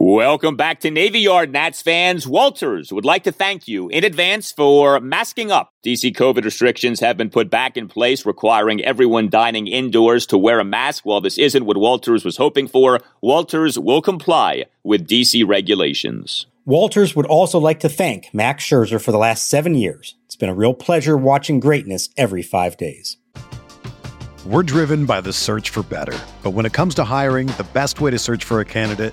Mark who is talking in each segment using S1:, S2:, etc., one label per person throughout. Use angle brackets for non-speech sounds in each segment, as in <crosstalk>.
S1: Welcome back to Navy Yard, Nats fans. Walters would like to thank you in advance for masking up. DC COVID restrictions have been put back in place, requiring everyone dining indoors to wear a mask. While this isn't what Walters was hoping for, Walters will comply with DC regulations.
S2: Walters would also like to thank Max Scherzer for the last seven years. It's been a real pleasure watching greatness every five days.
S3: We're driven by the search for better. But when it comes to hiring, the best way to search for a candidate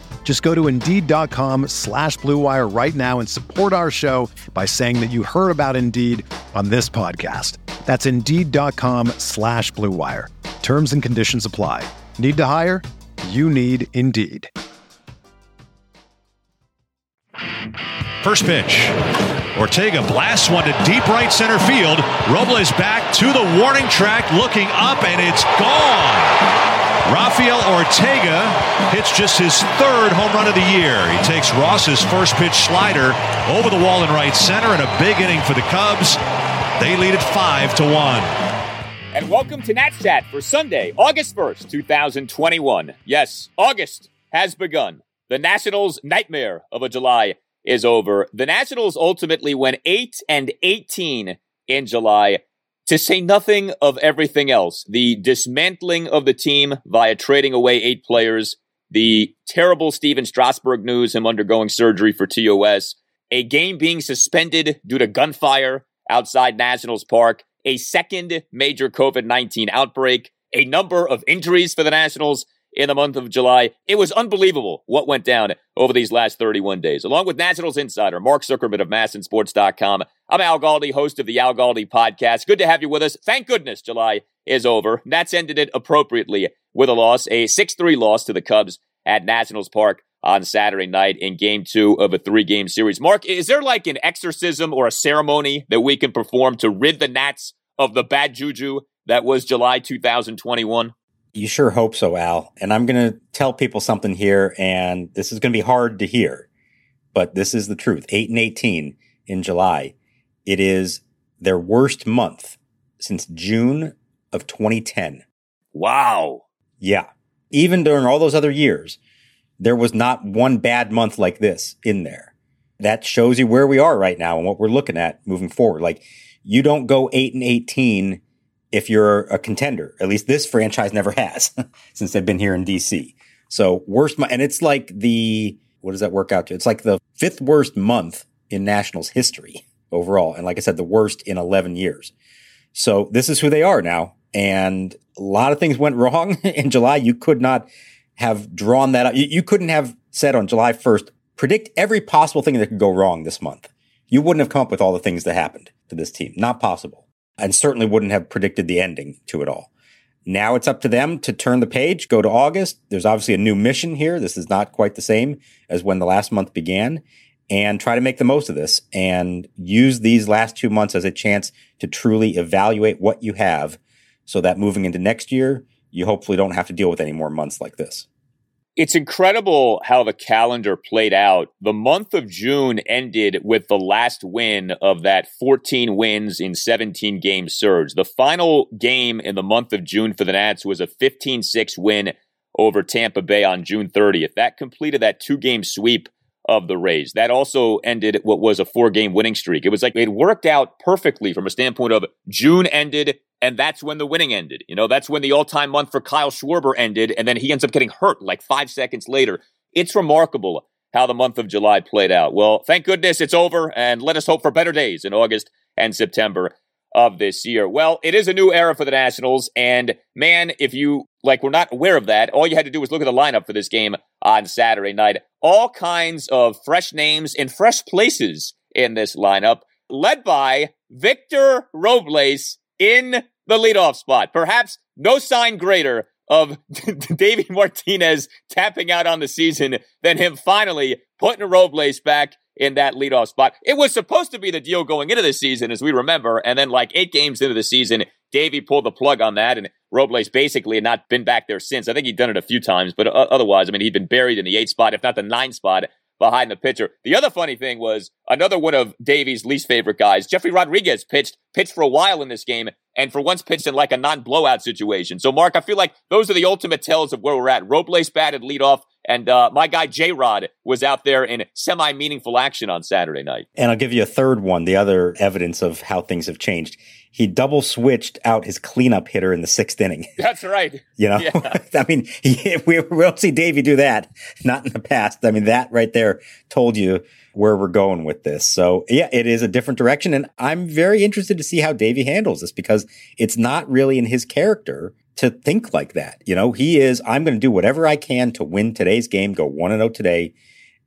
S3: Just go to Indeed.com slash BlueWire right now and support our show by saying that you heard about Indeed on this podcast. That's Indeed.com slash BlueWire. Terms and conditions apply. Need to hire? You need Indeed.
S4: First pitch. Ortega blasts one to deep right center field. Robles back to the warning track, looking up, and it's gone. Rafael Ortega hits just his third home run of the year. He takes Ross's first pitch slider over the wall in right center, and a big inning for the Cubs. They lead it five to one.
S1: And welcome to Nats Chat for Sunday, August 1st, 2021. Yes, August has begun. The Nationals' nightmare of a July is over. The Nationals ultimately went 8 and 18 in July to say nothing of everything else. The dismantling of the team via trading away eight players, the terrible Stephen Strasburg news, him undergoing surgery for TOS, a game being suspended due to gunfire outside Nationals Park, a second major COVID 19 outbreak, a number of injuries for the Nationals, in the month of July. It was unbelievable what went down over these last 31 days. Along with Nationals insider Mark Zuckerman of masnsports.com, I'm Al Galdi, host of the Al Galdi podcast. Good to have you with us. Thank goodness July is over. Nats ended it appropriately with a loss, a 6-3 loss to the Cubs at Nationals Park on Saturday night in game two of a three game series. Mark, is there like an exorcism or a ceremony that we can perform to rid the Nats of the bad juju that was July 2021?
S2: You sure hope so, Al. And I'm going to tell people something here, and this is going to be hard to hear, but this is the truth. 8 and 18 in July. It is their worst month since June of 2010.
S1: Wow.
S2: Yeah. Even during all those other years, there was not one bad month like this in there. That shows you where we are right now and what we're looking at moving forward. Like, you don't go 8 and 18 if you're a contender. At least this franchise never has <laughs> since they've been here in DC. So worst, and it's like the, what does that work out to? It's like the fifth worst month in Nationals history overall. And like I said, the worst in 11 years. So this is who they are now. And a lot of things went wrong <laughs> in July. You could not have drawn that up. You, you couldn't have said on July 1st, predict every possible thing that could go wrong this month. You wouldn't have come up with all the things that happened to this team. Not possible and certainly wouldn't have predicted the ending to it all. Now it's up to them to turn the page, go to August. There's obviously a new mission here. This is not quite the same as when the last month began and try to make the most of this and use these last two months as a chance to truly evaluate what you have so that moving into next year, you hopefully don't have to deal with any more months like this.
S1: It's incredible how the calendar played out. The month of June ended with the last win of that 14 wins in 17 game surge. The final game in the month of June for the Nats was a 15 6 win over Tampa Bay on June 30th. That completed that two game sweep of the Rays. That also ended what was a four game winning streak. It was like it worked out perfectly from a standpoint of June ended, and that's when the winning ended. You know, that's when the all time month for Kyle Schwarber ended, and then he ends up getting hurt like five seconds later. It's remarkable how the month of July played out. Well, thank goodness it's over, and let us hope for better days in August and September of this year. Well, it is a new era for the Nationals. And man, if you like were not aware of that, all you had to do was look at the lineup for this game on Saturday night. All kinds of fresh names in fresh places in this lineup, led by Victor Robles in the leadoff spot. Perhaps no sign greater of <laughs> Davey Martinez tapping out on the season than him finally putting Robles back in that leadoff spot. It was supposed to be the deal going into the season, as we remember, and then like eight games into the season, Davey pulled the plug on that, and Robles basically had not been back there since. I think he'd done it a few times, but otherwise, I mean, he'd been buried in the eight spot, if not the nine spot behind the pitcher. The other funny thing was another one of Davey's least favorite guys, Jefry Rodriguez, pitched pitched for a while in this game, and for once pitched in like a non-blowout situation. So, Mark, I feel like those are the ultimate tells of where we're at. Robles batted leadoff, and uh, my guy J Rod was out there in semi meaningful action on Saturday night.
S2: And I'll give you a third one, the other evidence of how things have changed. He double switched out his cleanup hitter in the sixth inning. <laughs>
S1: That's right.
S2: You know, yeah. <laughs> I mean, he, <laughs> we, we don't see Davey do that. Not in the past. I mean, that right there told you where we're going with this. So yeah, it is a different direction. And I'm very interested to see how Davey handles this because it's not really in his character to think like that. You know, he is, I'm going to do whatever I can to win today's game, go 1 and 0 today,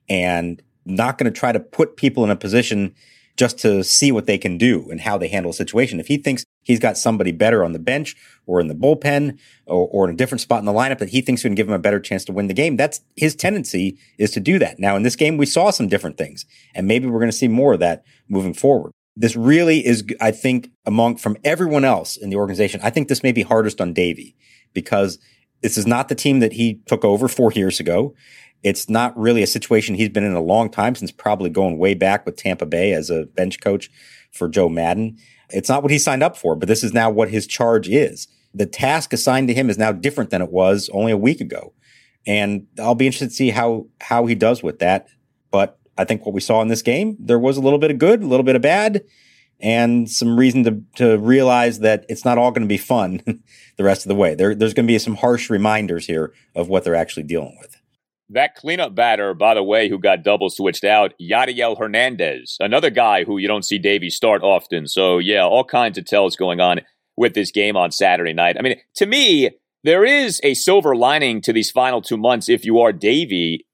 S2: and not going to try to put people in a position just to see what they can do and how they handle a situation. If he thinks he's got somebody better on the bench or in the bullpen or, or in a different spot in the lineup that he thinks can give him a better chance to win the game, that's his tendency is to do that. Now, in this game, we saw some different things, and maybe we're going to see more of that moving forward. This really is, I think, among from everyone else in the organization, I think this may be hardest on Davey because this is not the team that he took over four years ago. It's not really a situation he's been in a long time since probably going way back with Tampa Bay as a bench coach for Joe Maddon. It's not what he signed up for, but this is now what his charge is. The task assigned to him is now different than it was only a week ago. And I'll be interested to see how, how he does with that. But I think what we saw in this game, there was a little bit of good, a little bit of bad, and some reason to, to realize that it's not all going to be fun <laughs> the rest of the way. There, there's going to be some harsh reminders here of what they're actually dealing with.
S1: That cleanup batter, by the way, who got double switched out, Yadiel Hernandez, another guy who you don't see Davey start often. So, yeah, all kinds of tells going on with this game on Saturday night. I mean, to me, there is a silver lining to these final two months if you are Davey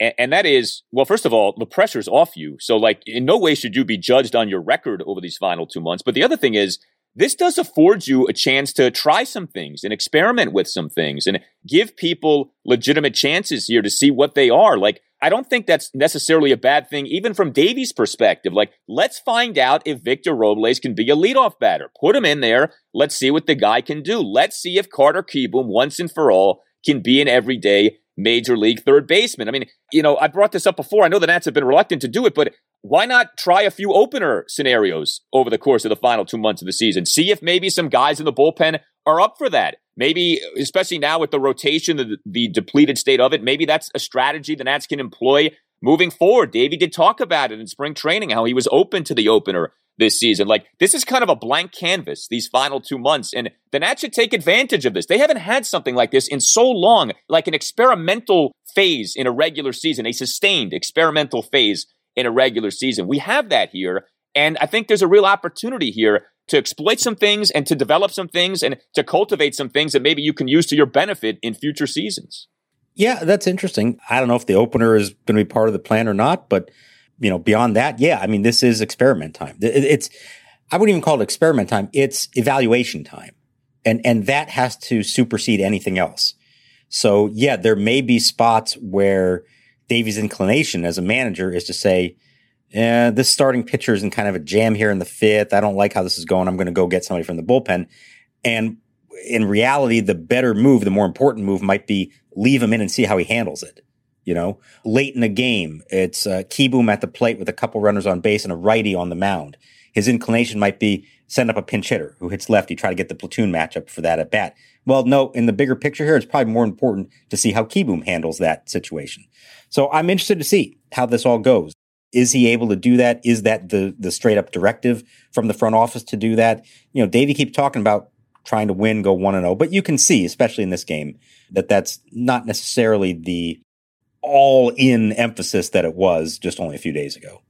S1: and, and that is, well, first of all, the pressure's off you. So, like, in no way should you be judged on your record over these final two months. But the other thing is, this does afford you a chance to try some things and experiment with some things and give people legitimate chances here to see what they are. Like, I don't think that's necessarily a bad thing, even from Davey's perspective. Like, let's find out if Victor Robles can be a leadoff batter. Put him in there. Let's see what the guy can do. Let's see if Carter Kieboom, once and for all, can be an everyday major league third baseman. I mean, you know, I brought this up before. I know the Nats have been reluctant to do it, but why not try a few opener scenarios over the course of the final two months of the season? See if maybe some guys in the bullpen are up for that. Maybe, especially now with the rotation, the, the depleted state of it, maybe that's a strategy the Nats can employ moving forward. Davey did talk about it in spring training, how he was open to the opener this season. Like this is kind of a blank canvas these final two months, and the Nats should take advantage of this. They haven't had something like this in so long, like an experimental phase in a regular season, a sustained experimental phase in a regular season. We have that here, and I think there's a real opportunity here to exploit some things and to develop some things and to cultivate some things that maybe you can use to your benefit in future seasons.
S2: Yeah, that's interesting. I don't know if the opener is going to be part of the plan or not, but you know, beyond that, yeah, I mean, this is experiment time. It's, I wouldn't even call it experiment time. It's evaluation time. And, and that has to supersede anything else. So yeah, there may be spots where Davey's inclination as a manager is to say, eh, this starting pitcher is in kind of a jam here in the fifth. I don't like how this is going. I'm going to go get somebody from the bullpen. And in reality, the better move, the more important move might be leave him in and see how he handles it. You know, late in the game, it's uh, Kieboom at the plate with a couple runners on base and a righty on the mound. His inclination might be send up a pinch hitter who hits lefty, try to get the platoon matchup for that at bat. Well, no, in the bigger picture here, it's probably more important to see how Kieboom handles that situation. So I'm interested to see how this all goes. Is he able to do that? Is that the the straight up directive from the front office to do that? You know, Davey keeps talking about trying to win, go one and zero, oh, but you can see, especially in this game, that that's not necessarily the all in emphasis that it was just only a few days ago.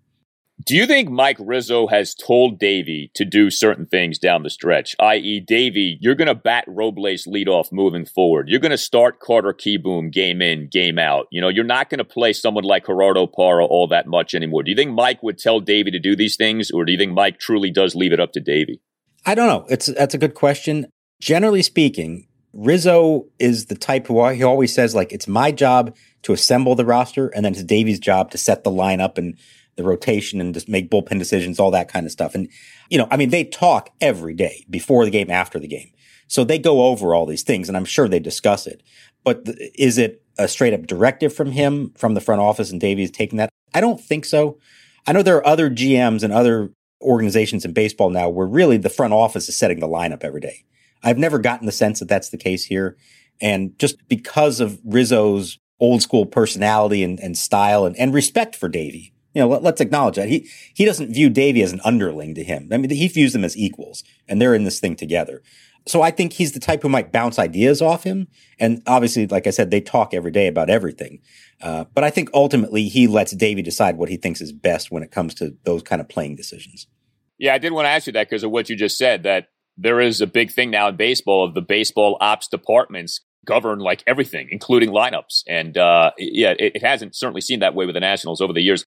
S1: Do you think Mike Rizzo has told Davey to do certain things down the stretch? I.e., Davey, you're going to bat Robles leadoff moving forward. You're going to start Carter Kieboom game in, game out. You know, you're not going to play someone like Gerardo Parra all that much anymore. Do you think Mike would tell Davey to do these things, or do you think Mike truly does leave it up to Davey?
S2: I don't know. It's that's a good question. Generally speaking, Rizzo is the type who he always says like it's my job to assemble the roster, and then it's Davey's job to set the lineup and the rotation and just make bullpen decisions, all that kind of stuff. And, you know, I mean, they talk every day before the game, after the game. So they go over all these things and I'm sure they discuss it. But th- is it a straight up directive from him, from the front office and Davey's taking that? I don't think so. I know there are other GMs and other organizations in baseball now where really the front office is setting the lineup every day. I've never gotten the sense that that's the case here. And just because of Rizzo's old school personality and, and style and, and respect for Davey, you know, let, us acknowledge that he he doesn't view Davey as an underling to him. I mean, he views them as equals, and they're in this thing together. So I think he's the type who might bounce ideas off him. And obviously, like I said, they talk every day about everything. Uh, but I think ultimately he lets Davey decide what he thinks is best when it comes to those kind of playing decisions.
S1: Yeah, I did want to ask you that because of what you just said. That there is a big thing now in baseball of the baseball ops departments govern like everything, including lineups. And uh, yeah, it, it hasn't certainly seen that way with the Nationals over the years.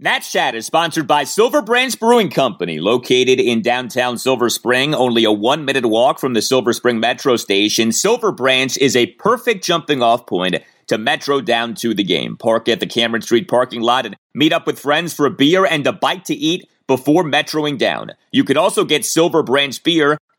S1: Nats Chat is sponsored by Silver Branch Brewing Company, located in downtown Silver Spring, only a one minute walk from the Silver Spring Metro station. Silver Branch is a perfect jumping off point to Metro down to the game. Park at the Cameron Street parking lot and meet up with friends for a beer and a bite to eat before metroing down. You can also get Silver Branch beer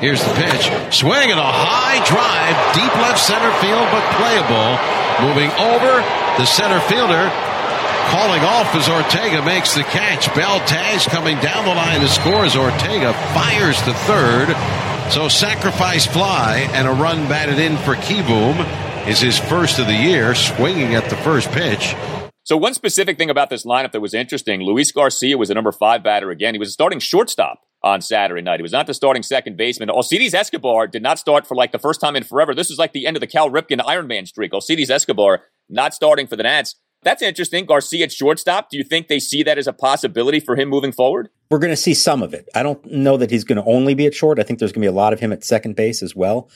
S5: Here's the pitch. Swing and a high drive, deep left center field, but playable. Moving over the center fielder. Calling off as Ortega makes the catch. Bell tags coming down the line to score as Ortega fires to third. So sacrifice fly and a run batted in for Kieboom is his first of the year, swinging at the first pitch.
S1: So one specific thing about this lineup that was interesting, Luis Garcia was a number five batter again. He was a starting shortstop on Saturday night. He was not the starting second baseman. Alcides Escobar did not start for like the first time in forever. This was like the end of the Cal Ripken Ironman streak. Alcides Escobar not starting for the Nats. That's interesting. Garcia at shortstop. Do you think they see that as a possibility for him moving forward?
S2: We're going to see some of it. I don't know that he's going to only be at short. I think there's going to be a lot of him at second base as well.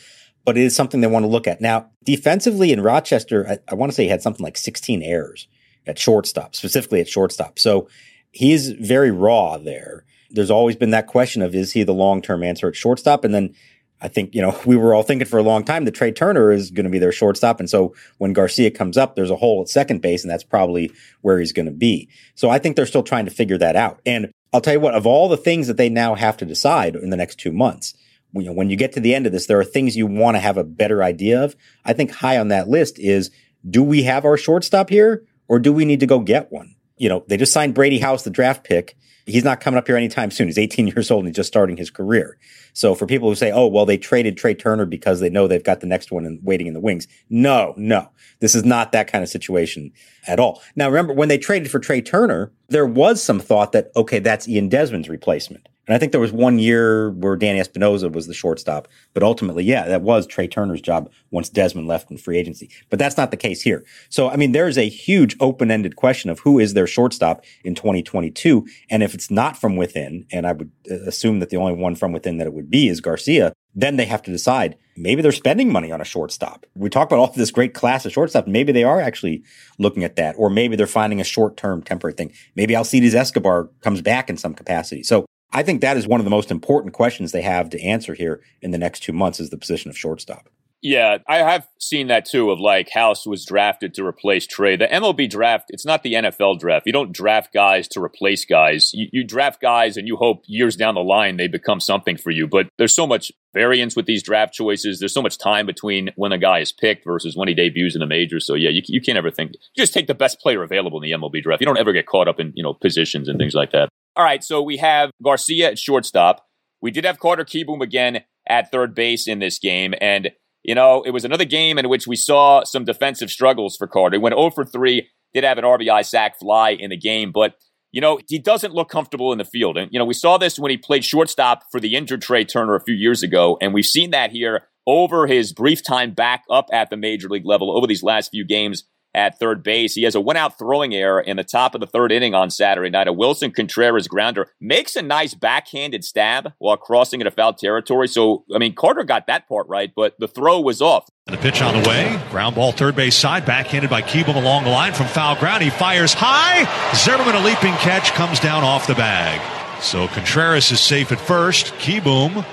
S2: But it is something they want to look at. Now, defensively in Rochester, I, I want to say he had something like 16 errors at shortstop, specifically at shortstop. So he is very raw there. There's always been that question of is he the long term answer at shortstop? And then I think, you know, <laughs> we were all thinking for a long time that Trea Turner is going to be their shortstop. And so when Garcia comes up, there's a hole at second base, and that's probably where he's going to be. So I think they're still trying to figure that out. And I'll tell you what, of all the things that they now have to decide in the next two months, you know, when you get to the end of this, there are things you want to have a better idea of. I think high on that list is do we have our shortstop here? or do we need to go get one? You know, they just signed Brady House, the draft pick. He's not coming up here anytime soon. He's 18 years old and he's just starting his career. So for people who say, oh, well, they traded Trea Turner because they know they've got the next one in, waiting in the wings. No, no. This is not that kind of situation at all. Now, remember, when they traded for Trea Turner, there was some thought that, okay, that's Ian Desmond's replacement. And I think there was one year where Danny Espinosa was the shortstop, but ultimately, yeah, that was Trea Turner's job once Desmond left in free agency. But that's not the case here. So, I mean, there's a huge open-ended question of who is their shortstop in 2022. And if it's not from within, and I would uh, assume that the only one from within that it would be is Garcia, then they have to decide maybe they're spending money on a shortstop. We talk about all <laughs> this great class of shortstop. Maybe they are actually looking at that, or maybe they're finding a short term temporary thing. Maybe Alcides Escobar comes back in some capacity. So I think that is one of the most important questions they have to answer here in the next two months is the position of shortstop.
S1: Yeah, I have seen that too of like House was drafted to replace Trea. The MLB draft, it's not the NFL draft. You don't draft guys to replace guys. You, you, draft guys and you hope years down the line they become something for you. But there's so much variance with these draft choices. There's so much time between when a guy is picked versus when he debuts in the majors. So yeah, you, you can't ever think, you just take the best player available in the MLB draft. You don't ever get caught up in, you know, positions and things like that. All right, so we have Garcia at shortstop. We did have Carter Kieboom again at third base in this game. And, you know, it was another game in which we saw some defensive struggles for Carter. He went 0 for 3, did have an RBI sac fly in the game, but, you know, he doesn't look comfortable in the field. And, you know, we saw this when he played shortstop for the injured Trea Turner a few years ago. And we've seen that here over his brief time back up at the major league level over these last few games at third base. He has a one out throwing error in the top of the third inning on Saturday night. A Willson Contreras grounder makes a nice backhanded stab while crossing into foul territory. So, I mean, Carter got that part right, but the throw was off.
S4: The pitch on the way. Ground ball third base side. Backhanded by Kieboom along the line from foul ground. He fires high. Zimmerman, a leaping catch, comes down off the bag. So Contreras is safe at first. Kieboom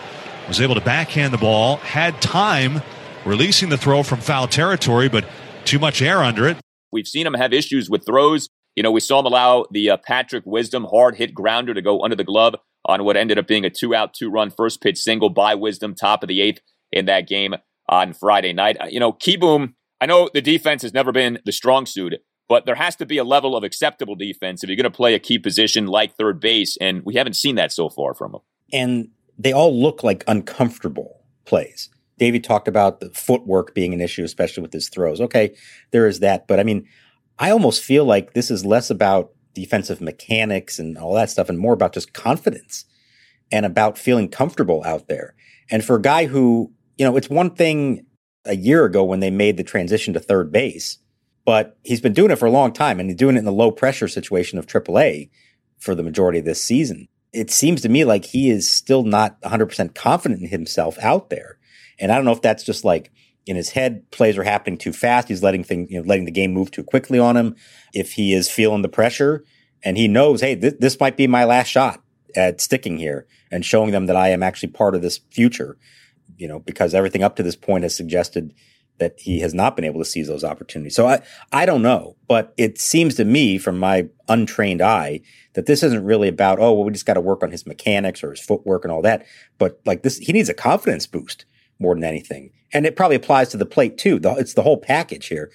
S4: was able to backhand the ball, had time releasing the throw from foul territory, but too much air under it.
S1: We've seen him have issues with throws. You know, we saw him allow the uh, Patrick Wisdom hard hit grounder to go under the glove on what ended up being a two out, two run first pitch single by Wisdom, top of the eighth in that game on Friday night. Uh, you know, Kieboom, I know the defense has never been the strong suit, but there has to be a level of acceptable defense if you're going to play a key position like third base, and we haven't seen that so far from him.
S2: And they all look like uncomfortable plays. Davey talked about the footwork being an issue, especially with his throws. Okay, there is that. But I mean, I almost feel like this is less about defensive mechanics and all that stuff and more about just confidence and about feeling comfortable out there. And for a guy who, you know, it's one thing a year ago when they made the transition to third base, but he's been doing it for a long time and he's doing it in the low pressure situation of AAA for the majority of this season. It seems to me like he is still not 100% confident in himself out there. And I don't know if that's just like in his head, plays are happening too fast. He's letting things, you know, letting the game move too quickly on him. If he is feeling the pressure and he knows, hey, th- this might be my last shot at sticking here and showing them that I am actually part of this future, you know, because everything up to this point has suggested that he has not been able to seize those opportunities. So I, I don't know, but it seems to me from my untrained eye that this isn't really about, oh, well, we just got to work on his mechanics or his footwork and all that. But like this, he needs a confidence boost more than anything. And it probably applies to the plate too. It's the whole package here.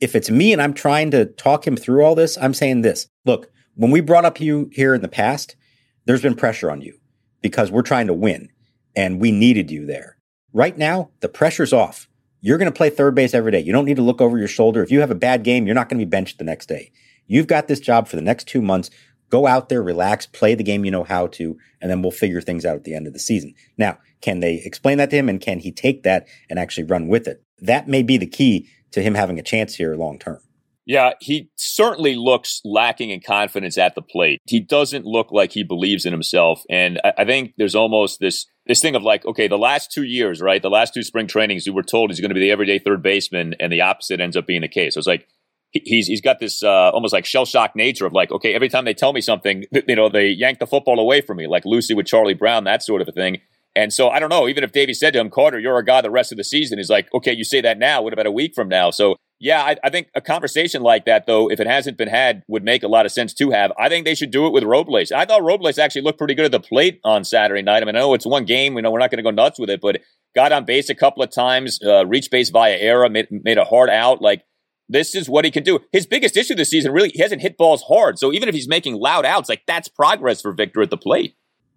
S2: If it's me and I'm trying to talk him through all this, I'm saying this. Look, when we brought up you here in the past, there's been pressure on you because we're trying to win and we needed you there. Right now, the pressure's off. You're going to play third base every day. You don't need to look over your shoulder. If you have a bad game, you're not going to be benched the next day. You've got this job for the next two months. Go out there, relax, play the game you know how to, and then we'll figure things out at the end of the season. Now, can they explain that to him and can he take that and actually run with it? That may be the key to him having a chance here long term.
S1: Yeah, he certainly looks lacking in confidence at the plate. He doesn't look like he believes in himself. And I, I, think there's almost this this thing of like, okay, the last two years, right? The last two spring trainings, we were told he's going to be the everyday third baseman, and the opposite ends up being the case. So it's like he's he's got this uh, almost like shell shock nature of like, okay, every time they tell me something, <laughs> you know, they yank the football away from me, like Lucy with Charlie Brown, that sort of a thing. And so I don't know, even if Davey said to him, Carter, you're a guy the rest of the season, he's like, okay, you say that now. What about a week from now? So yeah, I, I, think a conversation like that, though, if it hasn't been had, would make a lot of sense to have. I think they should do it with Robles. I thought Robles actually looked pretty good at the plate on Saturday night. I mean, I know it's one game. We know we're not going to go nuts with it, but got on base a couple of times, uh, reached base via error, made, made a hard out. Like, this is what he can do. His biggest issue this season, really, he hasn't hit balls hard. So even if he's making loud outs, like, that's progress for Victor at the plate.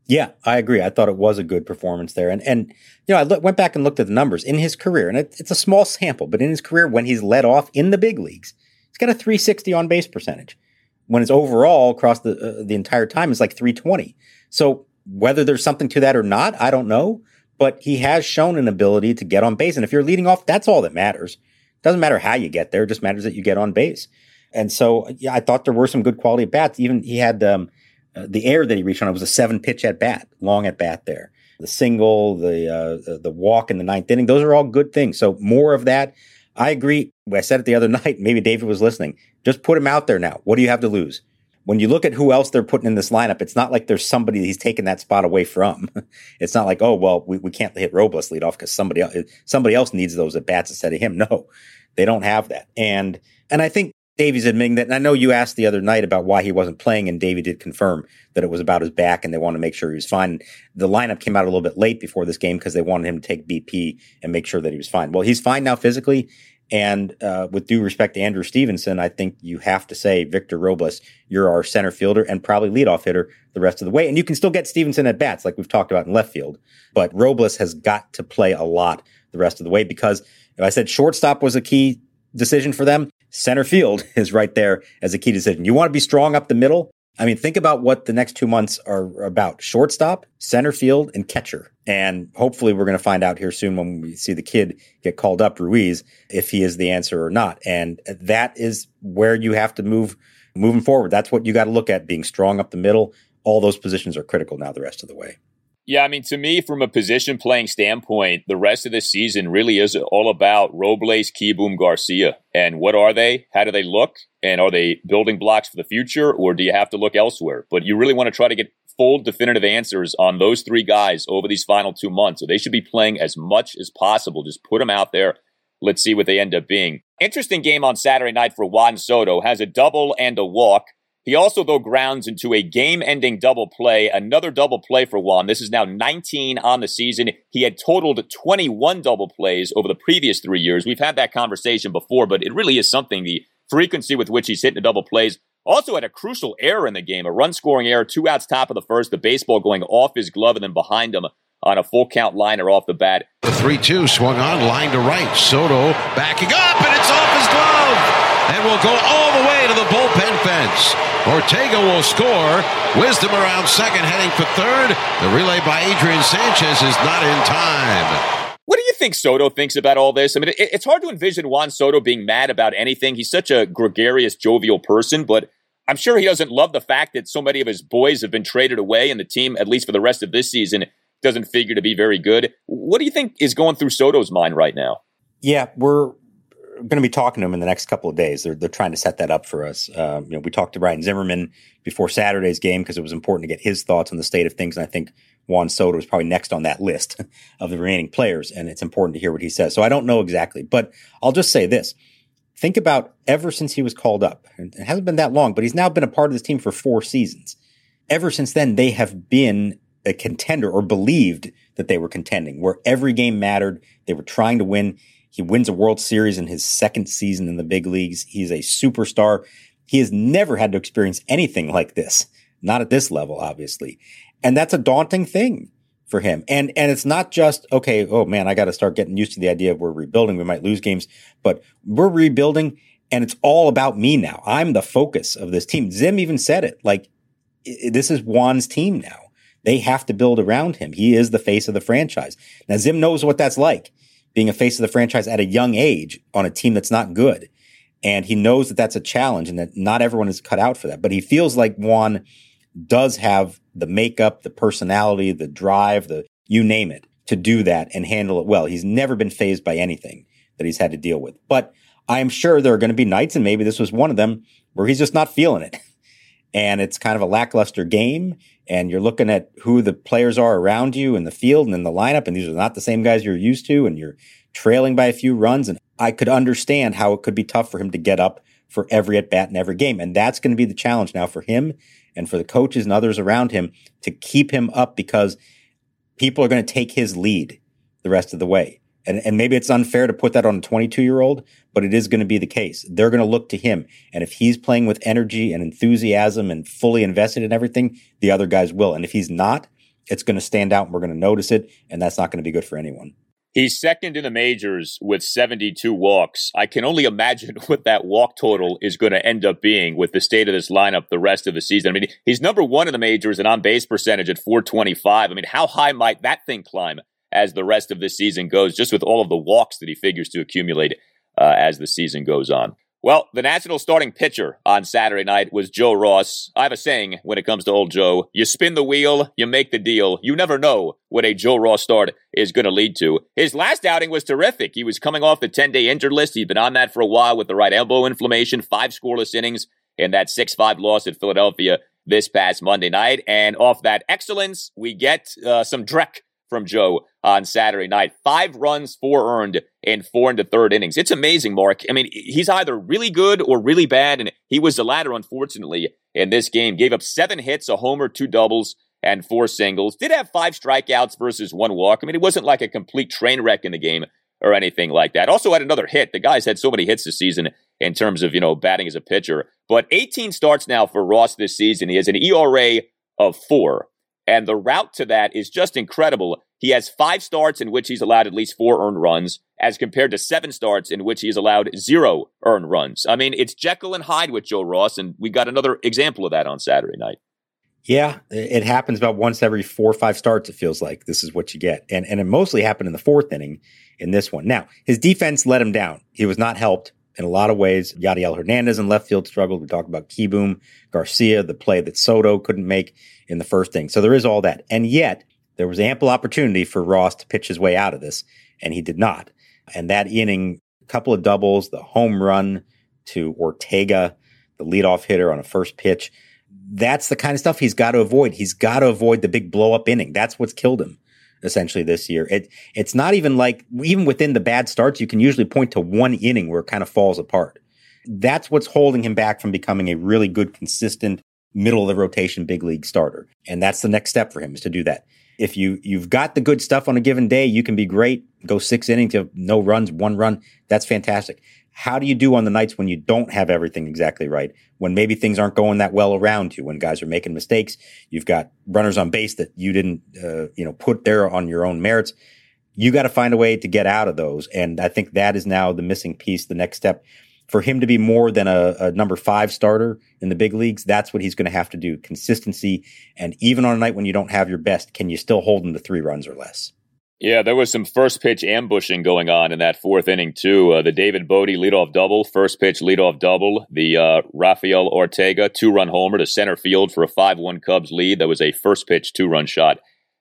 S2: Yeah, I agree. I thought it was a good performance there. And, and you know, I went back and looked at the numbers in his career, and it, it's a small sample, but in his career, when he's led off in the big leagues, he's got a 360 on base percentage. When it's overall across the, uh, the entire time, it's like 320. So whether there's something to that or not, I don't know, but he has shown an ability to get on base. And if you're leading off, that's all that matters. It doesn't matter how you get there, it just matters that you get on base. And so, yeah, I thought there were some good quality bats. Even he had, um, uh, the air that he reached on it was a seven pitch at bat, long at bat there. The single, the uh, the walk in the ninth inning, those are all good things. So more of that. I agree. I said it the other <laughs> night. Maybe David was listening. Just put him out there now. What do you have to lose? When you look at who else they're putting in this lineup, it's not like there's somebody he's taking that spot away from. <laughs> it's not like, oh well, we, we can't hit Robles lead off because somebody else somebody else needs those at bats instead of him. <laughs> No, they don't have that. And and I think Davey's admitting that. And I know you asked the other night about why he wasn't playing, and Davey did confirm that it was about his back and they want to make sure he was fine. The lineup came out a little bit late before this game because they wanted him to take BP and make sure that he was fine. Well, he's fine now physically. And uh, with due respect to Andrew Stevenson, I think you have to say, Victor Robles, you're our center fielder and probably leadoff hitter the rest of the way. And you can still get Stevenson at bats, like we've talked about in left field. But Robles has got to play a lot the rest of the way because if I said shortstop was a key decision for them, center field <laughs> is right there as a key decision. You want to be strong up the middle. I mean, think about what the next two months are about shortstop, center field, and catcher. And hopefully, we're going to find out here soon when we see the kid get called up, Ruiz, if he is the answer or not. And that is where you have to move moving forward. That's what you got to look at being strong up the middle. All those positions are critical now the rest of the way.
S1: Yeah, I mean, to me, from a position playing standpoint, the rest of the season really is all about Robles, Kieboom, Garcia. And what are they? How do they look? And are they building blocks for the future, or do you have to look elsewhere? But you really want to try to get full definitive answers on those three guys over these final two months. So they should be playing as much as possible. Just put them out there. Let's see what they end up being. Interesting game on Saturday night for Juan Soto. Has a double and a walk. He also, though, grounds into a game ending double play, another double play for Juan. This is now 19 on the season. He had totaled 21 double plays over the previous three years. We've had that conversation before, but it really is something the frequency with which he's hitting the double plays. Also had a crucial error in the game, a run scoring error, two outs top of the first, the baseball going off his glove and then behind him on a full count liner off the bat.
S5: The 3 2 swung on, line to right. Soto backing up, and it's off his glove and will go all the way to the bullpen fence. Ortega will score. Wisdom around second, heading for third. The relay by Adrian Sanchez is not in time.
S1: What do you think Soto thinks about all this? I mean, it's hard to envision Juan Soto being mad about anything. He's such a gregarious, jovial person, but I'm sure he doesn't love the fact that so many of his boys have been traded away and the team, at least for the rest of this season, doesn't figure to be very good. What do you think is going through Soto's mind right now?
S2: Yeah, we're going to be talking to him in the next couple of days. They're they're trying to set that up for us. Um, you know, we talked to Ryan Zimmerman before Saturday's game because it was important to get his thoughts on the state of things. And I think Juan Soto is probably next on that list <laughs> of the remaining players, and it's important to hear what he says. So I don't know exactly, but I'll just say this. Think about ever since he was called up, and it hasn't been that long, but he's now been a part of this team for four seasons. Ever since then, they have been a contender or believed that they were contending, where every game mattered. They were trying to win. He wins a World Series in his second season in the big leagues. He's a superstar. He has never had to experience anything like this. Not at this level, obviously. And that's a daunting thing for him. And, and it's not just, okay, oh man, I got to start getting used to the idea of we're rebuilding. We might lose games, but we're rebuilding and it's all about me now. I'm the focus of this team. Zim even said it like, this is Juan's team now. They have to build around him. He is the face of the franchise. Now, Zim knows what that's like being a face of the franchise at a young age on a team that's not good. And he knows that that's a challenge and that not everyone is cut out for that. But he feels like Juan does have the makeup, the personality, the drive, the you name it to do that and handle it well. He's never been phased by anything that he's had to deal with. But I am sure there are going to be nights, and maybe this was one of them, where he's just not feeling it. <laughs> And it's kind of a lackluster game. And you're looking at who the players are around you in the field and in the lineup. And these are not the same guys you're used to. And you're trailing by a few runs. And I could understand how it could be tough for him to get up for every at bat in every game. And that's going to be the challenge now for him and for the coaches and others around him to keep him up because people are going to take his lead the rest of the way. And, and maybe it's unfair to put that on a 22 year old, but it is going to be the case. They're going to look to him. And if he's playing with energy and enthusiasm and fully invested in everything, the other guys will. And if he's not, it's going to stand out and we're going to notice it. And that's not going to be good for anyone.
S1: He's second in the majors with 72 walks. I can only imagine <laughs> what that walk total is going to end up being with the state of this lineup the rest of the season. I mean, he's number one in the majors and on base percentage at 425. I mean, how high might that thing climb as the rest of the season goes, just with all of the walks that he figures to accumulate uh, as the season goes on? Well, the National starting pitcher on Saturday night was Joe Ross. I have a saying when it comes to old Joe. You spin the wheel, you make the deal. You never know what a Joe Ross start is going to lead to. His last outing was terrific. He was coming off the 10 day injured list. He'd been on that for a while with the right elbow inflammation, five scoreless innings in that 6 5 loss at Philadelphia this past Monday night. And off that excellence, we get uh, some Drek from Joe on Saturday night. Five runs, four earned in four and the third innings. It's amazing, Mark. I mean, he's either really good or really bad, and he was the latter, unfortunately, in this game. Gave up seven hits, a homer, two doubles, and four singles. Did have five strikeouts versus one walk. I mean, it wasn't like a complete train wreck in the game or anything like that. Also had another hit. The guy's had so many hits this season in terms of, you know, batting as a pitcher. But 18 starts now for Ross this season. He has an ERA of four. And the route to that is just incredible. He has five starts in which he's allowed at least four earned runs, as compared to seven starts in which he allowed zero earned runs. I mean, it's Jekyll and Hyde with Joe Ross, and we got another example of that on Saturday night.
S2: Yeah, it happens about once every four or five starts. It feels like this is what you get, and and it mostly happened in the fourth inning in this one. Now his defense let him down. He was not helped in a lot of ways. Yadiel Hernandez in left field struggled. We talked about Kieboom, Garcia, the play that Soto couldn't make in the first inning. So there is all that. And yet there was ample opportunity for Ross to pitch his way out of this, and he did not. And that inning, a couple of doubles, the home run to Ortega, the leadoff hitter on a first pitch. That's the kind of stuff he's got to avoid. He's got to avoid the big blow up inning. That's what's killed him essentially this year. It it's not even like even within the bad starts, you can usually point to one inning where it kind of falls apart. That's what's holding him back from becoming a really good, consistent middle of the rotation big league starter. And that's the next step for him is to do that. If you you've got the good stuff on a given day, you can be great. Go six innings of no runs, one run. That's fantastic. How do you do on the nights when you don't have everything exactly right? When maybe things aren't going that well around you, when guys are making mistakes, you've got runners on base that you didn't, uh, you know, put there on your own merits. You got to find a way to get out of those. And I think that is now the missing piece, the next step for him to be more than a, a, number five starter in the big leagues, that's what he's going to have to do. Consistency. And even on a night when you don't have your best, can you still hold him to three runs or less?
S1: Yeah, there was some first pitch ambushing going on in that fourth inning too. Uh, the David Bote leadoff double, first pitch leadoff double. The uh, Rafael Ortega two run homer to center field for a five one Cubs lead. That was a first pitch two run shot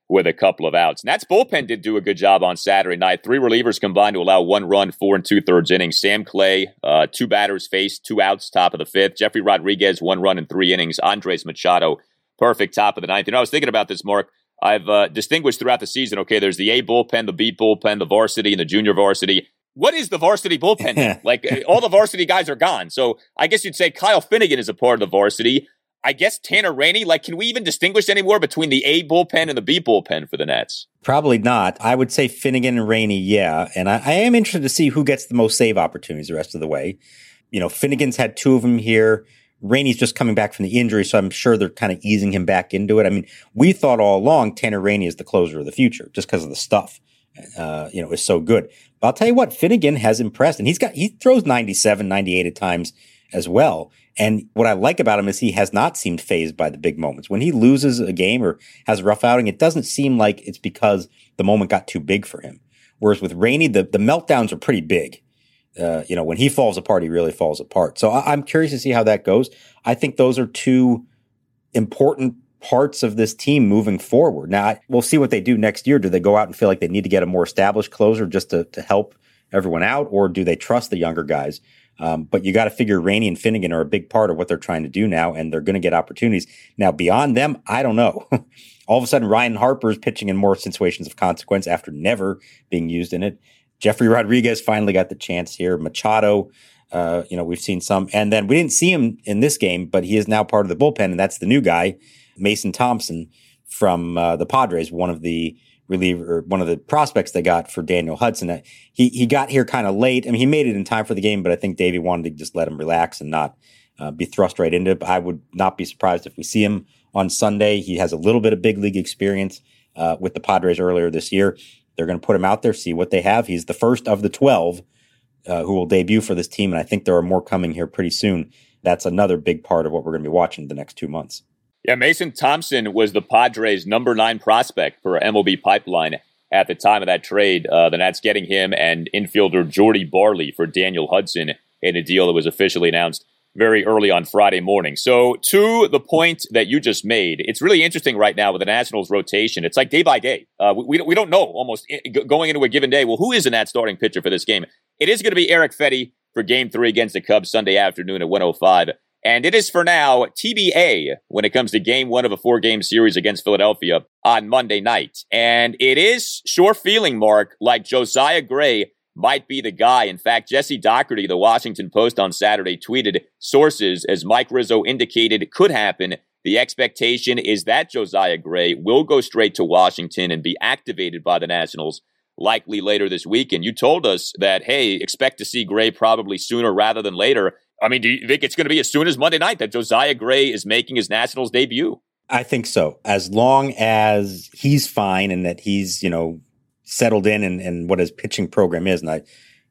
S1: with a couple of outs. Nats bullpen did do a good job on Saturday night. Three relievers combined to allow one run, four and two thirds innings. Sam Clay, uh, two batters faced, two outs, top of the fifth. Jefry Rodriguez, one run in three innings. Andres Machado, perfect top of the ninth. You know, I was thinking about this, Mark I've uh, distinguished throughout the season. Okay, there's the A bullpen, the B bullpen, the varsity, and the junior varsity. What is the varsity bullpen? <laughs> like uh, all the varsity guys are gone. So I guess you'd say Kyle Finnegan is a part of the varsity. I guess Tanner Rainey. Like, can we even distinguish anymore between the A bullpen and the B bullpen for the Nats?
S2: Probably not. I would say Finnegan and Rainey, yeah. And I, I am interested to see who gets the most save opportunities the rest of the way. You know, Finnegan's had two of them here. Rainey's just coming back from the injury, so I'm sure they're kind of easing him back into it. I mean, we thought all along Tanner Rainey is the closer of the future just because of the stuff. Uh, you know, is so good. But I'll tell you what, Finnegan has impressed, and he's got he throws 97, 98 at times as well. And what I like about him is he has not seemed phased by the big moments. When he loses a game or has a rough outing, it doesn't seem like it's because the moment got too big for him. Whereas with Rainey, the, the meltdowns are pretty big. Uh, you know, when he falls apart, he really falls apart. So I, I'm curious to see how that goes. I think those are two important parts of this team moving forward. Now, I, we'll see what they do next year. Do they go out and feel like they need to get a more established closer just to, to help everyone out, or do they trust the younger guys? Um, but you got to figure Rainey and Finnegan are a big part of what they're trying to do now, and they're going to get opportunities. Now, beyond them, I don't know. <laughs> All of a sudden, Ryne Harper is pitching in more situations of consequence after never being used in it. Jefry Rodriguez finally got the chance here. Machado, uh, you know, we've seen some. And then we didn't see him in this game, but he is now part of the bullpen, and that's the new guy, Mason Thompson from uh, the Padres, one of the reliever, one of the prospects they got for Daniel Hudson. He he got here kind of late. I mean, he made it in time for the game, but I think Davey wanted to just let him relax and not uh, be thrust right into it. But I would not be surprised if we see him on Sunday. He has a little bit of big league experience uh, with the Padres earlier this year. They're going to put him out there, see what they have. He's the first of the 12 uh, who will debut for this team, and I think there are more coming here pretty soon. That's another big part of what we're going to be watching the next two months.
S1: Yeah, Mason Thompson was the Padres' number nine prospect for MLB Pipeline at the time of that trade. Uh, the Nats getting him and infielder Jordy Barley for Daniel Hudson in a deal that was officially announced very early on Friday morning. So, to the point that you just made, it's really interesting right now with the Nationals rotation. It's like day by day. Uh, we, we don't know almost going into a given day. Well, who is the Nats starting pitcher for this game? It is going to be Erick Fedde for game three against the Cubs Sunday afternoon at 105. And it is for now TBA when it comes to game one of a four game series against Philadelphia on Monday night. And it is sure feeling, Mark, like Josiah Gray might be the guy. In fact, Jesse Dougherty, the Washington Post on Saturday, tweeted sources as Mike Rizzo indicated could happen. The expectation is that Josiah Gray will go straight to Washington and be activated by the Nationals likely later this week. And you told us that, hey, expect to see Gray probably sooner rather than later. I mean, do you think it's going to be as soon as Monday night that Josiah Gray is making his Nationals debut?
S2: I think so. As long as he's fine and that he's, you know, settled in and, and what his pitching program is. And I,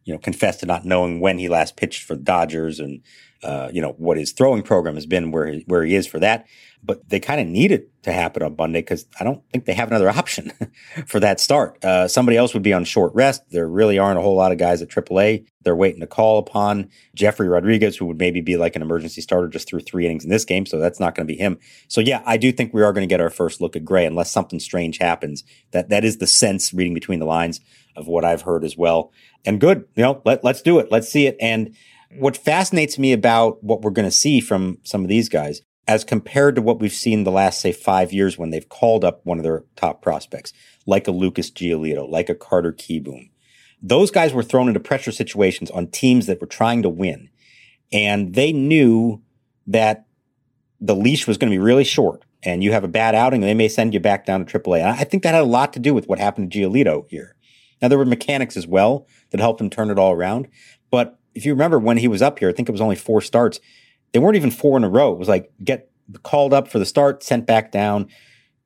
S2: you know, confess to not knowing when he last pitched for the Dodgers and, uh, you know, what his throwing program has been, where he, where he is for that. But they kind of need it to happen on Monday because I don't think they have another <laughs> option for that start. Uh, somebody else would be on short rest. There really aren't a whole lot of guys at AAA. They're waiting to call upon Jefry Rodriguez, who would maybe be like an emergency starter just through three innings in this game. So that's not going to be him. So yeah, I do think we are going to get our first look at Gray unless something strange happens. That that is the sense reading between the lines of what I've heard as well. And good, you know, let, let's do it. Let's see it. And what fascinates me about what we're going to see from some of these guys as compared to what we've seen the last, say, five years when they've called up one of their top prospects, like a Lucas Giolito, like a Carter Kieboom. Those guys were thrown into pressure situations on teams that were trying to win. And they knew that the leash was going to be really short and you have a bad outing they may send you back down to AAA. I think that had a lot to do with what happened to Giolito here. Now, there were mechanics as well that helped him turn it all around. But if you remember when he was up here, I think it was only four starts they weren't even four in a row. It was like get called up for the start, sent back down,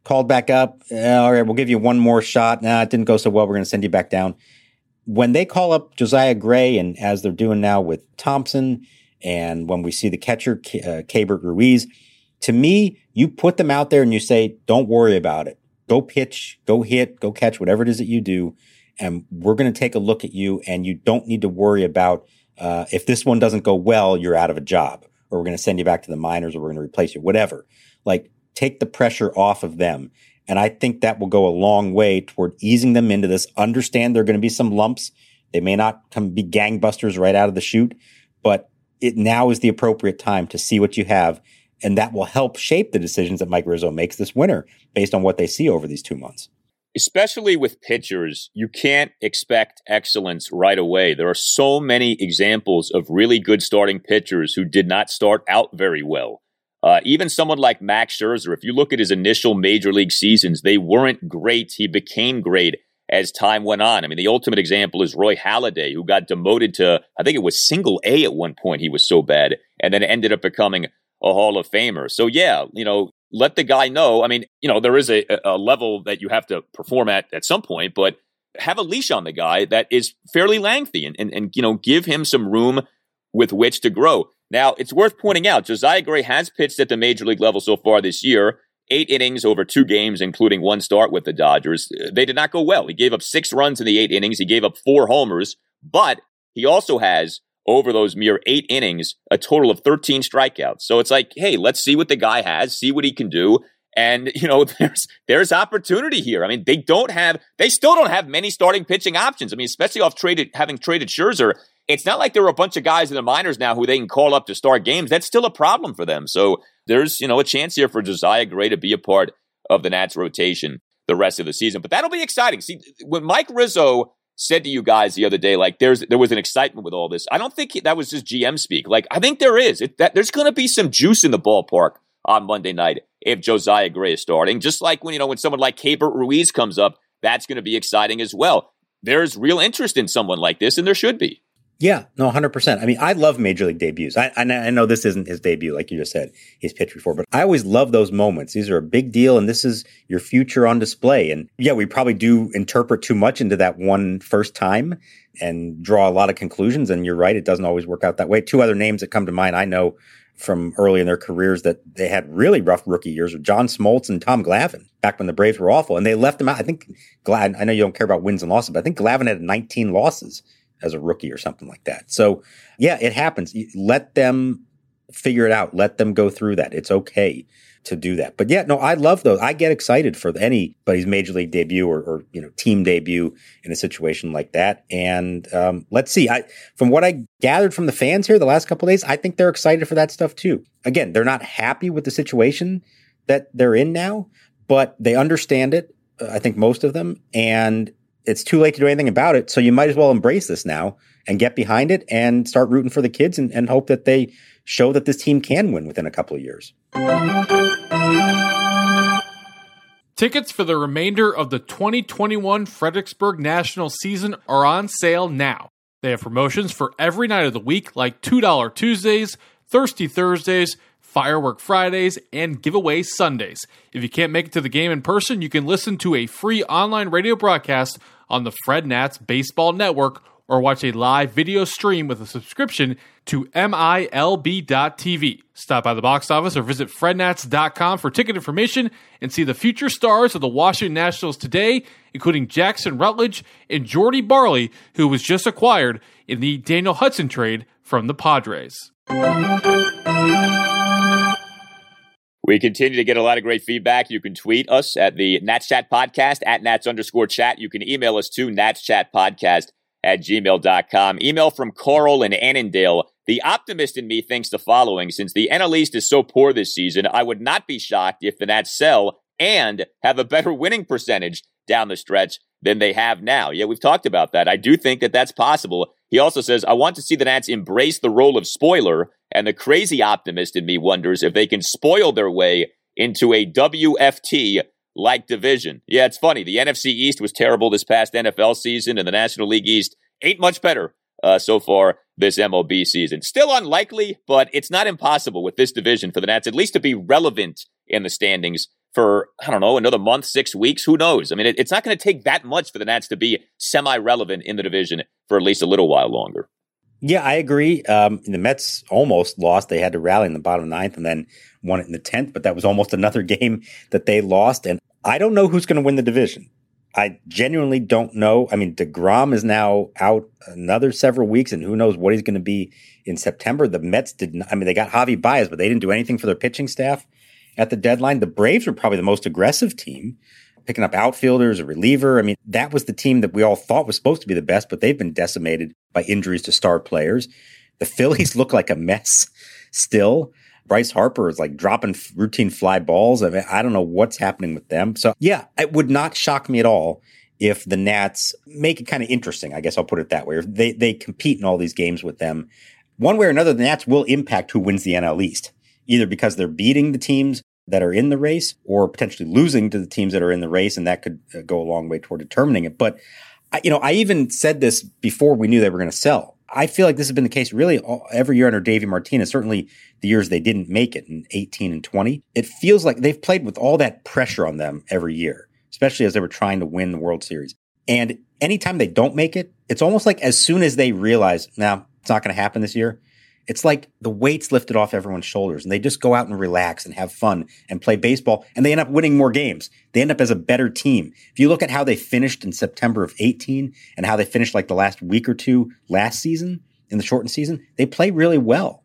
S2: called back up. All right, we'll give you one more shot. Nah, it didn't go so well. We're going to send you back down. When they call up Josiah Gray, and as they're doing now with Thompson, and when we see the catcher, uh, Ruiz, to me, you put them out there and you say, don't worry about it. Go pitch, go hit, go catch, whatever it is that you do. And we're going to take a look at you, and you don't need to worry about uh, if this one doesn't go well, you're out of a job or we're going to send you back to the minors or we're going to replace you, whatever. Like take the pressure off of them. And I think that will go a long way toward easing them into this. Understand there are going to be some lumps. They may not come be gangbusters right out of the chute, but it now is the appropriate time to see what you have And that will help shape the decisions that Mike Rizzo makes this winter based on what they see over these two months.
S1: Especially with pitchers, you can't expect excellence right away. There are so many examples of really good starting pitchers who did not start out very well. Uh, even someone like Max Scherzer, if you look at his initial major league seasons, they weren't great. He became great as time went on. I mean, the ultimate example is Roy Halladay, who got demoted to, I think it was single A at one point. He was so bad and then ended up becoming a Hall of Famer. So, yeah, you know, let the guy know. I mean, you know, there is a, a level that you have to perform at at some point, but have a leash on the guy that is fairly lengthy and, and, and you know, give him some room with which to grow. Now, it's worth pointing out Josiah Gray has pitched at the major league level so far this year eight innings over two games, including one start with the Dodgers. They did not go well. He gave up six runs in the eight innings. He gave up four homers, but he also has over those mere eight innings a total of 13 strikeouts. So it's like, hey, let's see what the guy has, see what he can do. And <laughs> you know, <laughs> there's there's opportunity here. I mean, they don't have, they still don't have many starting pitching options. I mean, especially off traded, having traded Scherzer, it's not like there are a bunch of guys in the minors now who they can call up to start games. That's still a problem for them. So there's, you know, a chance here for Josiah Gray to be a part of the Nats rotation the rest of the season. But that'll be exciting. See, when Mike Rizzo said to you guys the other day, like there's there was an excitement with all this. I don't think that was just GM speak. Like I think there is. It, that, there's going to be some juice in the ballpark on Monday night if Josiah Gray is starting. Just like when you know when someone like Keibert Ruiz comes up, that's going to be exciting as well. There's real interest in someone like this, and there should be.
S2: Yeah, no, 100%. I mean, I love major league debuts. I, I, I, know this isn't his debut, like you just said, he's pitched before, but I always love those moments. These are a big deal, and this is your future on display. And yeah, we probably do interpret too much into that one first time and draw a lot of conclusions. And you're right, it doesn't always work out that way. Two other names that come to mind I know from early in their careers that they had really rough rookie years with John Smoltz and Tom Glavine back when the Braves were awful. And they left them out. I think Glad, I know you don't care about wins and losses, but I think Glavine had 19 losses as a rookie or something like that. So yeah, it happens. Let them figure it out. Let them go through that. It's okay to do that. But yeah, no, I love those. I get excited for anybody's major league debut or, or you know team debut in a situation like that. And um, let's see. I from what I gathered from the fans here the last couple days, I think they're excited for that stuff too. Again, they're not happy with the situation that they're in now, but they understand it. I think most of them, and it's too late to do anything about it. So you might as well embrace this now and get behind it and start rooting for the kids and, and hope that they show that this team can win within a couple of years.
S6: Tickets for the remainder of the 2021 Fredericksburg National season are on sale now. They have promotions for every night of the week, like $2 Tuesdays, Thirsty Thursdays, Firework Fridays, and Giveaway Sundays. If you can't make it to the game in person, you can listen to a free online radio broadcast on the Fred Nats Baseball Network or watch a live video stream with a subscription to MILB.TV. Stop by the box office or visit FredNats.com for ticket information and see the future stars of the Washington Nationals today, including Jackson Rutledge and Jordy Barley, who was just acquired in the Daniel Hudson trade from the Padres.
S1: We continue to get a lot of great feedback. You can tweet us at the Nats Chat Podcast at Nats underscore chat. You can email us to Nats Chat Podcast at gmail.com. Email from Carl and Annandale. The optimist in me thinks the following Since the NL East is so poor this season, I would not be shocked if the Nats sell and have a better winning percentage down the stretch than they have now. Yeah, we've talked about that. I do think that that's possible. He also says, I want to see the Nats embrace the role of spoiler, and the crazy optimist in me wonders if they can spoil their way into a WFT like division. Yeah, it's funny. The NFC East was terrible this past NFL season, and the National League East ain't much better uh, so far this MLB season. Still unlikely, but it's not impossible with this division for the Nats at least to be relevant in the standings for, I don't know, another month, six weeks. Who knows? I mean, it, it's not going to take that much for the Nats to be semi relevant in the division for at least a little while longer.
S2: Yeah, I agree. Um, the Mets almost lost. They had to rally in the bottom ninth and then won it in the 10th, but that was almost <laughs> another game that they lost. And I don't know who's going to win the division. I genuinely don't know. I mean, DeGrom is now out another several weeks, and who knows what he's going to be in September. The Mets did not, I mean, they got Javi Baez, but they didn't do anything for their pitching staff at the deadline. The Braves were probably the most aggressive team, picking up outfielders, a reliever. I mean, that was the team that we all thought was supposed to be the best, but they've been decimated by injuries to star players. The Phillies <laughs> look like a mess still. Bryce Harper is like dropping routine fly balls. I mean, I don't know what's happening with them. So yeah, it would not shock me at all if the Nats make it kind of interesting. I guess I'll put it that way. If they they compete in all these games with them, one way or another, the Nats will impact who wins the NL East, either because they're beating the teams that are in the race or potentially losing to the teams that are in the race, and that could uh, go a long way toward determining it. But you know, I even said this before we knew they were going to sell. I feel like this has been the case really all, every year under Davey Martinez, certainly the years they didn't make it in 18 and 20. It feels like they've played with all that pressure on them every year, especially as they were trying to win the World Series. And anytime they don't make it, it's almost like as soon as they realize, now it's not going to happen this year, it's like the weight's lifted off everyone's shoulders and they just go out and relax and have fun and play baseball and they end up winning more games. They end up as a better team. If you look at how they finished in September of 18 and how they finished like the last week or two last season in the shortened season, they play really well.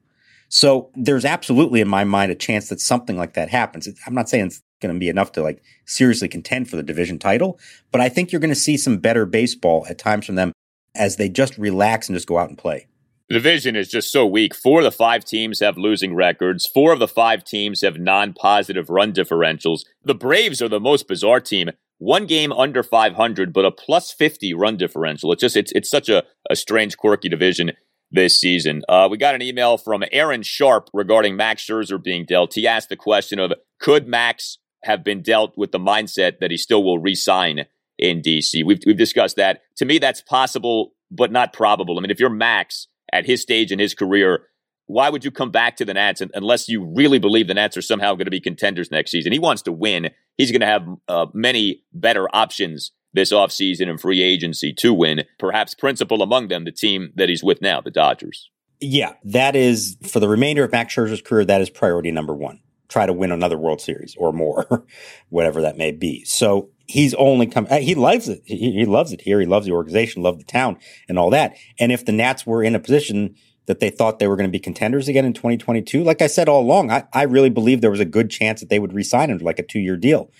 S2: So there's absolutely in my mind a chance that something like that happens. I'm not saying it's going to be enough to like seriously contend for the division title, but I think you're going to see some better baseball at times from them as they just relax and just go out and play.
S1: The division is just so weak. Four of the five teams have losing records. Four of the five teams have non positive run differentials. The Braves are the most bizarre team. One game under 500, but a plus 50 run differential. It's just, it's, it's such a, a strange, quirky division this season. Uh, we got an email from Aaron Sharp regarding Max Scherzer being dealt. He asked the question of could Max have been dealt with the mindset that he still will re-sign in DC? We've, we've discussed that. To me, that's possible, but not probable. I mean, if you're Max, at his stage in his career, why would you come back to the Nats unless you really believe the Nats are somehow going to be contenders next season? He wants to win. He's going to have uh, many better options this offseason and free agency to win, perhaps principal among them, the team that he's with now, the Dodgers.
S2: Yeah, that is for the remainder of Max Scherzer's career, that is priority number one. Try to win another World Series or more, <laughs> whatever that may be. So he's only come. Uh, he loves it. He, he, loves it here. He loves the organization, loves the town, and all that. And if the Nats were in a position that they thought they were going to be contenders again in 2022, like I said all along, I, I really believe there was a good chance that they would resign him like a two year deal.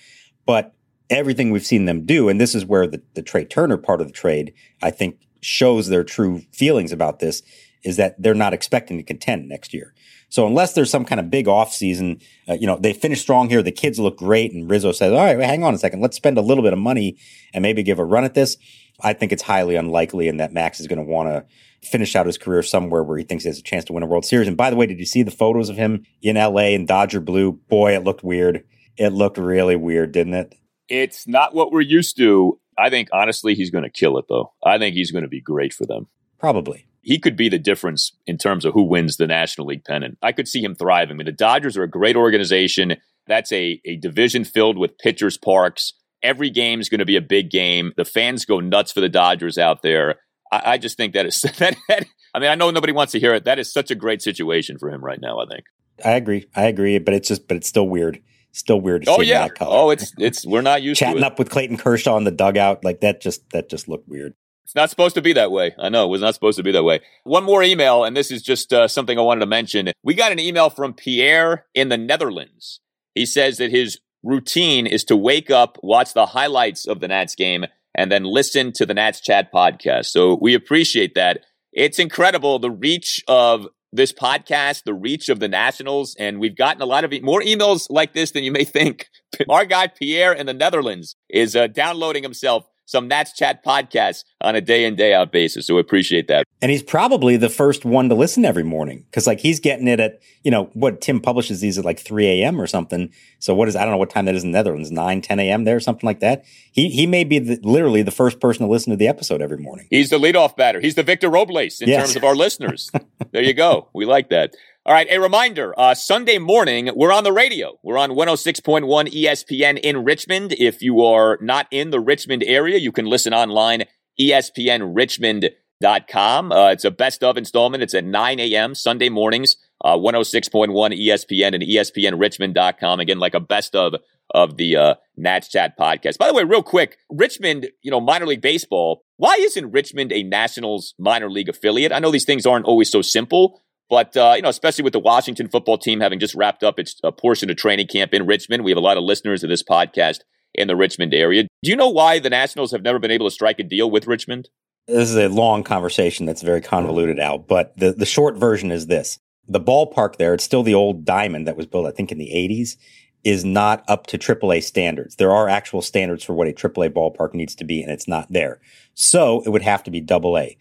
S2: But everything we've seen them do, and this is where the, the Trea Turner part of the trade, I think, shows their true feelings about this, is that they're not expecting to contend next year. So unless there's some kind of big off season, uh, you know, they finish strong here. The kids look great. And Rizzo says, all right, well, hang on a second. Let's spend a little bit of money and maybe give a run at this. I think it's highly unlikely and that Max is going to want to finish out his career somewhere where he thinks he has a chance to win a World Series. And by the way, did you see the photos of him in LA in Dodger blue? Boy, it looked weird. It looked really weird, didn't it?
S1: It's not what we're used to. I think honestly, he's going to kill it though. I think he's going to be great for them.
S2: Probably
S1: he could be the difference in terms of who wins the National League pennant. I could see him thriving. I mean, the Dodgers are a great organization. That's a, a division filled with pitchers' parks. Every game is going to be a big game. The fans go nuts for the Dodgers out there. I, I just think that is <laughs> that, that. I mean, I know nobody wants to hear it. That is such a great situation for him right now. I think.
S2: I agree. I agree. But it's just, but it's still weird. Still weird. To
S1: oh, see that. oh yeah. Oh, it's it's we're not used
S2: chatting
S1: to chatting
S2: up with Clayton Kershaw in the dugout like that. Just that just looked weird.
S1: It's not supposed to be that way. I know it was not supposed to be that way. One more email, and this is just uh, something I wanted to mention. We got an email from Pierre in the Netherlands. He says that his routine is to wake up, watch the highlights of the Nats game, and then listen to the Nats Chat podcast. So we appreciate that. It's incredible the reach of this podcast, the reach of the Nationals, and we've gotten a lot of e- more emails like this than you may <laughs> think. Our guy Pierre in the Netherlands is uh, downloading himself some Nats Chat podcasts on a day in, day out basis. So we appreciate that.
S2: And he's probably the first one to listen every morning because, like, he's getting it at, you know, what Tim publishes these at like 3 a.m. or something. So, what is, I don't know what time that is in the Netherlands, 9, 10 a.m. there, something like that. He he may be the, literally the first person to listen to the episode every morning.
S1: He's the leadoff batter. He's the Victor Robles in yes. terms of our listeners. <laughs> there you go. We like that. All right, a reminder uh, Sunday morning, we're on the radio. We're on 106.1 ESPN in Richmond. If you are not in the Richmond area, you can listen online, espnrichmond.com. Uh, it's a best of installment. It's at 9 a.m. Sunday mornings, uh, 106.1 ESPN and espnrichmond.com. Again, like a best of of the uh, Nats Chat podcast. By the way, real quick, Richmond, you know, minor league baseball. Why isn't Richmond a Nationals minor league affiliate? I know these things aren't always so simple. But, uh, you know, especially with the Washington football team having just wrapped up its a portion of training camp in Richmond, we have a lot of listeners of this podcast in the Richmond area. Do you know why the Nationals have never been able to strike a deal with Richmond?
S2: This is a long conversation that's very convoluted out, but the, the short version is this. the ballpark there, it's still the old diamond that was built, I think, in the 80s, is not up to AAA standards. There are actual standards for what a AAA ballpark needs to be, and it's not there. So it would have to be AA.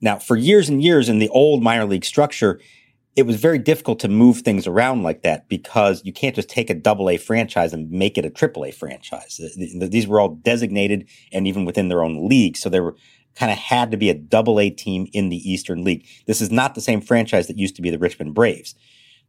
S2: Now, for years and years in the old minor league structure, it was very difficult to move things around like that because you can't just take a double A franchise and make it a triple A franchise. Uh, these were all designated and even within their own league. So there were kind of had to be a double A team in the Eastern League. This is not the same franchise that used to be the Richmond Braves.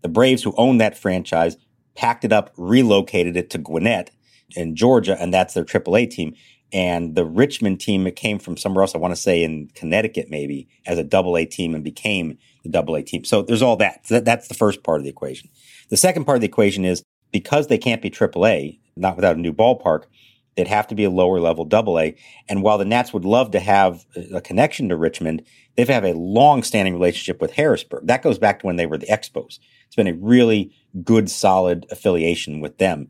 S2: The Braves who owned that franchise packed it up, relocated it to Gwinnett in Georgia, and that's their triple A team. And the Richmond team, it came from somewhere else, I want to say in Connecticut maybe, as a double A team and became the double A team. So there's all that. That's the first part of the equation. The second part of the equation is because they can't be triple A, not without a new ballpark, they'd have to be a lower level double A. And while the Nats would love to have a connection to Richmond, they've had a long standing relationship with Harrisburg. That goes back to when they were the Expos. It's been a really good, solid affiliation with them.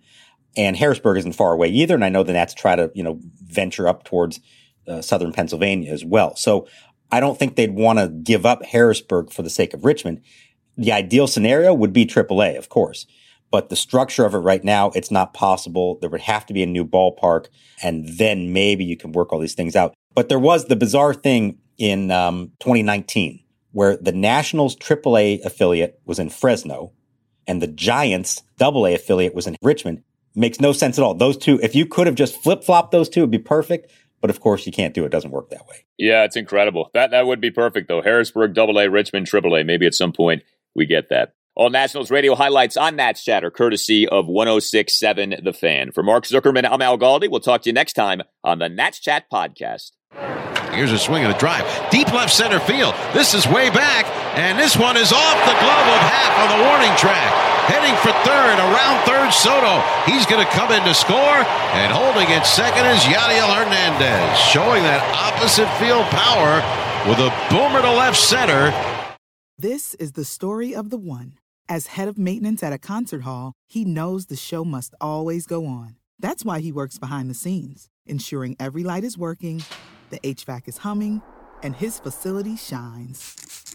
S2: And Harrisburg isn't far away either. And I know the Nats try to, you know, venture up towards uh, southern Pennsylvania as well. So I don't think they'd want to give up Harrisburg for the sake of Richmond. The ideal scenario would be AAA, of course. But the structure of it right now, it's not possible. There would have to be a new ballpark, and then maybe you can work all these things out. But there was the bizarre thing in um, 2019 where the Nationals AAA affiliate was in Fresno and the Giants AA affiliate was in Richmond. Makes no sense at all. Those two, if you could have just flip flopped those two, it'd be perfect. But of course, you can't do it. It doesn't work that way.
S1: Yeah, it's incredible. That that would be perfect though. Harrisburg AA, Richmond AAA. Maybe at some point we get that. All Nationals radio highlights on Nats Chatter, courtesy of 1067 The Fan. For Mark Zuckerman, I'm Al Galdi. We'll talk to you next time on the Nats Chat podcast.
S5: Here's a swing and a drive. Deep left center field. This is way back, and this one is off the glove of Happ on the warning track. Heading for third, around third, Soto. He's going to come in to score, and holding at second is Yadiel Hernandez, showing that opposite field power with a boomer to left center.
S7: This is the story of the one. As head of maintenance at a concert hall, he knows the show must always go on. That's why he works behind the scenes, ensuring every light is working the HVAC is humming, and his facility shines.